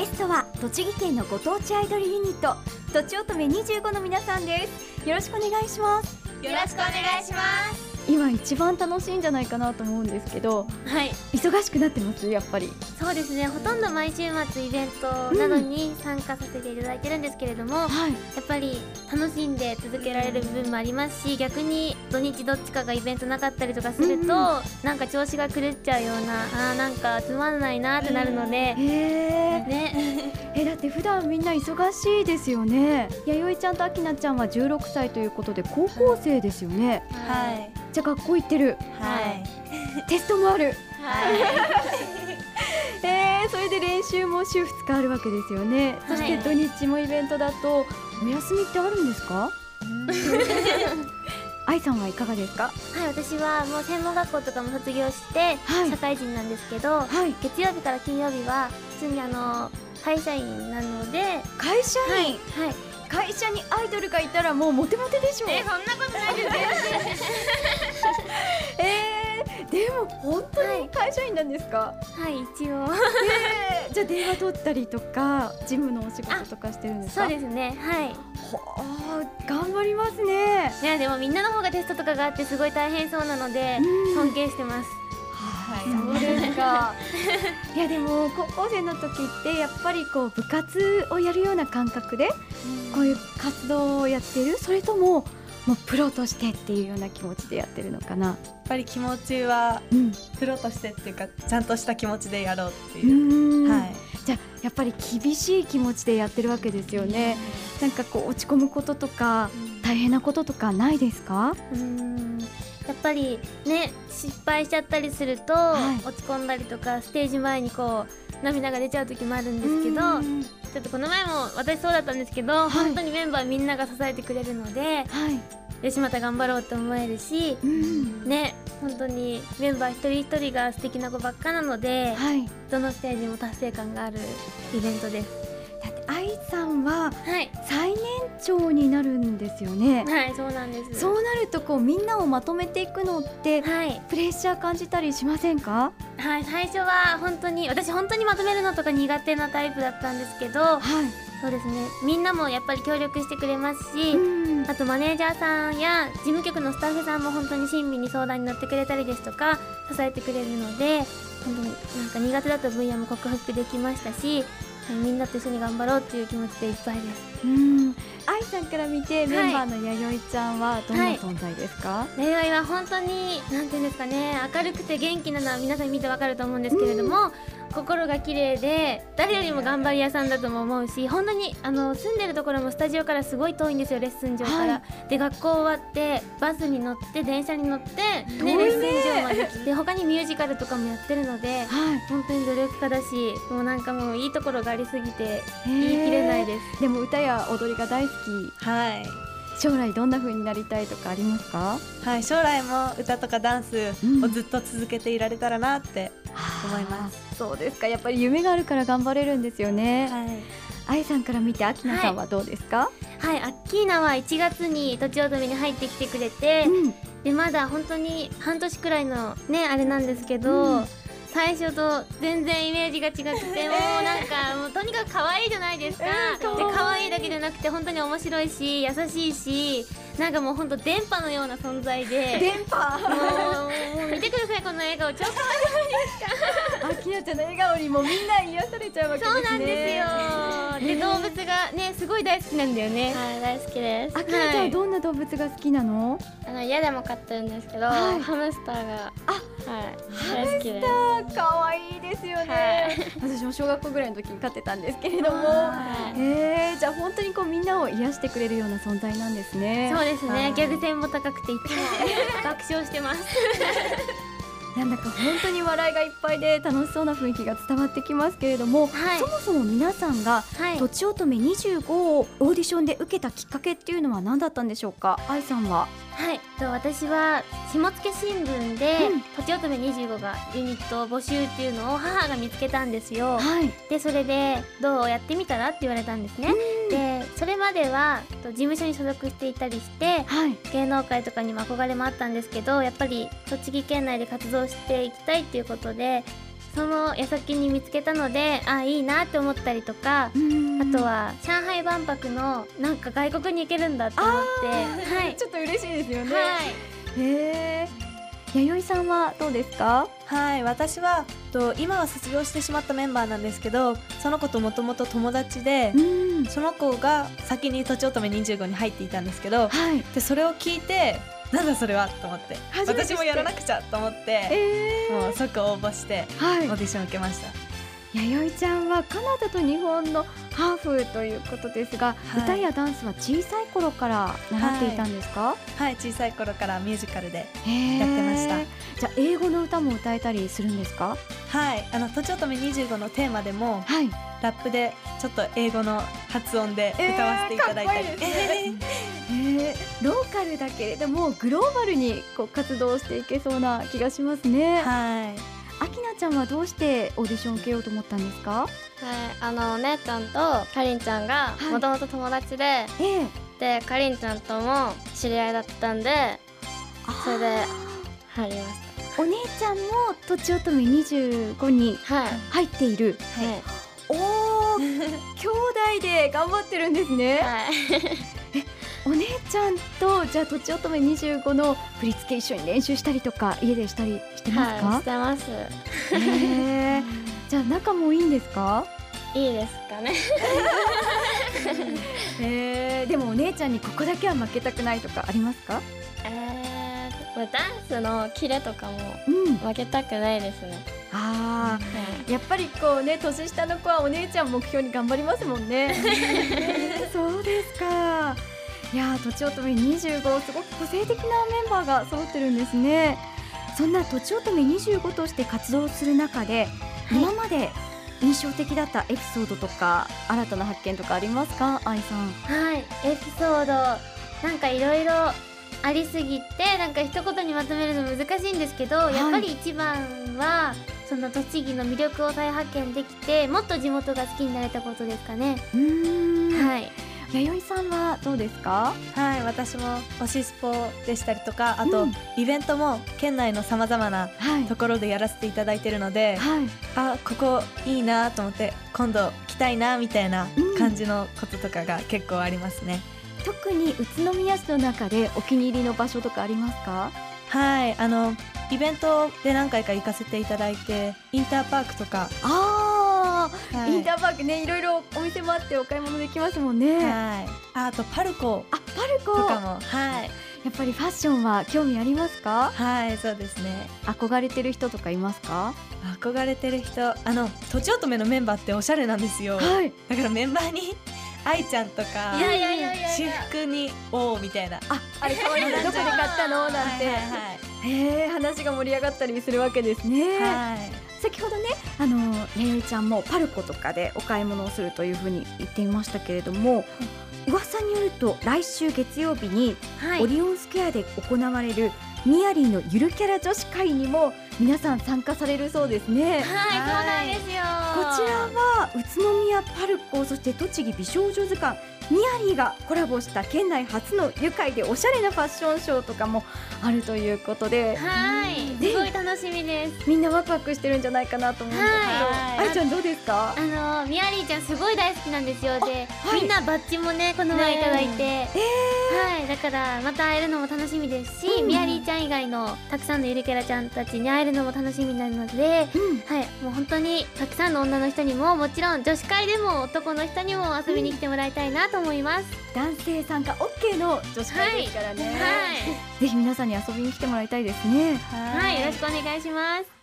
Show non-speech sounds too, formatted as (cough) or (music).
ゲストは栃木県のご当地アイドルユニットとちおとめ25の皆さんです。よろしくお願いします。よろしくお願いします。今一番楽しいんじゃないかなと思うんですけどはい。忙しくなってます？やっぱり。そうですね。ほとんど毎週末イベントなどに参加させていただいてるんですけれども、はい。やっぱり楽しんで続けられる部分もありますし逆に土日どっちかがイベントなかったりとかすると、うんなんか調子が狂っちゃうようなあーなんかつまんないなってなるので、へえね。(laughs) えだって普段みんな忙しいですよね。弥生ちゃんとあきなちゃんは16歳ということで高校生ですよね。はい。じゃあ学校行ってる。はい。テストもある。はい。(laughs) えー、それで練習も週2日あるわけですよね、そして土日もイベントだとお休みってあるんですか？愛さんはいかがですか？はい私はもう専門学校とかも卒業して、はい。社会人なんですけど、はい。月曜日から金曜日は普通にあの会社員なので会社員、はい会社にアイドルがいたらもうモテモテでしょ。えそんなことないです。えー、でも本当に会社員なんですか、はい。一応。えーじゃあ電話取ったりとか事務のお仕事とかしてるんですか？そうですね。はい。ほあ頑張りますね。いやでもみんなの方がテストとかがあってすごい大変そうなのでうん。尊敬してますそうですか。(laughs) いやでも高校生の時ってやっぱりこう部活をやるような感覚でこういう活動をやってるそれとももうプロとしてっていうような気持ちでやってるのかな。やっぱり気持ちはうん。プロとしてっていうかちゃんとした気持ちでやろうってう。いう、ん。はい。じゃあやっぱり厳しい気持ちでやってるわけですよね。なんかこう落ち込むこととか大変なこととかないですか？うーんぱりね失敗しちゃったりすると、はい。落ち込んだりとかステージ前にこう涙が出ちゃう時もあるんですけどうんちょっとこの前も私そうだったんですけど、い。本当にメンバーみんなが支えてくれるのではい、よしまた頑張ろうって思えるしうんね本当にメンバー一人一人が素敵な子ばっかなのではい、どのステージも達成感があるイベントです。だって愛さんははい長になるんですよね。はいそうなんです。そうなるとこうみんなをまとめていくのってはい。プレッシャー感じたりしませんか？はい最初は本当に私本当にまとめるのとか苦手なタイプだったんですけどはい、そうですね。みんなもやっぱり協力してくれますし、うん。あとマネージャーさんや事務局のスタッフさんも本当に親身に相談に乗ってくれたりですとか支えてくれるので本当になんか苦手だった分野も克服できましたしみんなと一緒に頑張ろうっていう気持ちでいっぱいですうん。愛さんから見てメンバーの弥生ちゃんはどんな存在ですか、恋愛は本当になんていうんですかね。明るくて元気なのは皆さん見てわかると思うんですけれども、心が綺麗で誰よりも頑張り屋さんだとも思うし本当にあの住んでるところもスタジオからすごい遠いんですよレッスン場から、はで学校終わってバスに乗って電車に乗って、ねね、レッスン場まで来て (laughs) 他にミュージカルとかもやってるのではい。本当に努力家だしもうなんかもういいところがありすぎて言い切れないです。でも歌や踊りが大好き。はい。将来どんな風になりたいとかありますか？はい、将来も歌とかダンスをずっと続けていられたらなって思います、そうですか。やっぱり夢があるから頑張れるんですよね、はい。愛さんから見て秋菜さんはどうですか、はい、アッキーナは1月にとちおとめに入ってきてくれて、うん。でまだ本当に半年くらいのねあれなんですけど、うん最初と全然イメージが違くてもうなんかもうとにかく可愛いじゃないですか、う。んで可愛いだけじゃなくて本当に面白いし優しいしなんかもう本当電波のような存在で電波？もう見てくださいこの笑顔超可愛い秋菜ちゃんの笑顔にもみんな癒されちゃうわけですね。そうなんですよ。で動物がねすごい大好きなんだよね。はい、大好きです。秋菜ちゃんはどんな動物が好きなの、あの家でも飼ってるんですけど、はい。ハムスターが、はい、大好きです。あ可愛いですよね、私も小学校ぐらいの時に飼ってたんですけれども。はい。えー、じゃあ本当にこうみんなを癒してくれるような存在なんですね。そうですはい。ねギャグ線も高くていつも (laughs) 爆笑してます。なんだか本当に笑いがいっぱいで楽しそうな雰囲気が伝わってきますけれども、はい。そもそも皆さんがはい。とちおとめ25をオーディションで受けたきっかけっていうのは何だったんでしょうか？愛さんははい、と私は下野新聞でうん「とちおとめ25」がユニットを募集っていうのを母が見つけたんですよ。はいでそれで「どうやってみたら?」って言われたんですね。でそれまではと事務所に所属していたりしてはい芸能界とかにも憧れもあったんですけどやっぱり栃木県内で活動していきたいっていうことでその矢先に見つけたのであいいなって思ったりとかあとは上海万博のなんか外国に行けるんだって思って。はい。ちょっと嬉しいですよね、はい。へえ弥生さんはどうですか？はい私はと今は卒業してしまったメンバーなんですけどその子ともともと友達でうん。その子が先にとちおとめ25に入っていたんですけどはい。でそれを聞いてなんだそれはと思って。私もやらなくちゃと思ってえもう即応募してはい。オーディション受けました。弥生ちゃんはカナダと日本のハーフということですが、はい。歌やダンスは小さい頃から習っていたんですか、はい。小さい頃からミュージカルでやってました。じゃあ英語の歌も歌えたりするんですか？はい。あのとちおとめ25のテーマでもはい。ラップでちょっと英語の発音で歌わせていただいたり、えー (laughs) かっこいいですね。ローカルだけれどもグローバルにこう活動していけそうな気がしますね。はい。あきなちゃんはどうしてオーディションを受けようと思ったんですか？はい、あのお姉ちゃんとかりんちゃんがはい。もともと友達で、ええ。でかりんちゃんとも知り合いだったんでそれで入りましお姉ちゃんもとちおとめ25にたはい。入っている。はい。おお、(laughs) 兄弟で頑張ってるんですね。はいお姉ちゃんとじゃあとちおとめ25の振り付け一緒に練習したりとか家でしたりしてますか？はいしてますへーじゃあ仲もいいんですか？いいですかね (laughs) えー、でもお姉ちゃんにここだけは負けたくないとかありますか？えー、まあダンスのキレとかもうん。負けたくないですねあはあ、やっぱりこうね年下の子はお姉ちゃん目標に頑張りますもんね。(laughs) そうですか。いやーとちおとめ25すごく個性的なメンバーが揃ってるんですね。そんなとちおとめ25として活動する中で、今まで印象的だったエピソードとか新たな発見とかありますか、愛さん。はいエピソードなんかいろいろありすぎてなんか一言にまとめるの難しいんですけど、いやっぱり一番はその栃木の魅力を再発見できてもっと地元が好きになれたことですかね。はい弥生さんはどうですか？はい、私も推しスポでしたりとかあと、うんイベントも県内のさまざまなはいところでやらせていただいてるので、はい。あここいいなと思って今度来たいなみたいな感じのこととかが結構ありますね。特に宇都宮市の中でお気に入りの場所とかありますか？はいあのイベントで何回か行かせていただいてインターパークとか、ああ、はい。インターパークねいろいろお店もあってお買い物できますもんね。はい。ああとパルコ。あパルコ。とかも。はい。やっぱりファッションは興味ありますか？はいそうですね。憧れてる人とかいますか？憧れてる人。あのとちおとめのメンバーっておしゃれなんですよ。はい。だからメンバーに愛ちゃんとか私服におーみたいな。ああれ可愛いねどこで買ったの？なんて。はいへえ話が盛り上がったりするわけですね。はいはい先ほどねあの弥生ちゃんもパルコとかでお買い物をするというふうに言っていましたけれども、噂によると来週月曜日にはい。オリオンスクエアで行われるミヤリーのゆるキャラ女子会にも皆さん参加されるそうですね。はい、そうなんですよ。こちらは宇都宮パルコそして栃木美少女図鑑ミヤリーがコラボした県内初の愉快でおしゃれなファッションショーとかもあるということではい。ねすごい楽しみです。みんなワクワクしてるんじゃないかなと思うんですけど、はい。あいちゃんどうですか？あのミヤリーちゃんすごい大好きなんですよ。で、はい。みんなバッジもねこの前いただいて、え。はい。だからまた会えるのも楽しみですし、うんリーちゃん以外のたくさんのゆるキャラちゃんたちに会えるのも楽しみになるのでーうん。はい。もう本当にたくさんの女の人にももちろん女子会でも男の人にも遊びに来てもらいたいなと思います、男性参加 OK の女子会ですからね、はいぜひ皆さんに遊びに来てもらいたいですね。はい、よろしくお願いします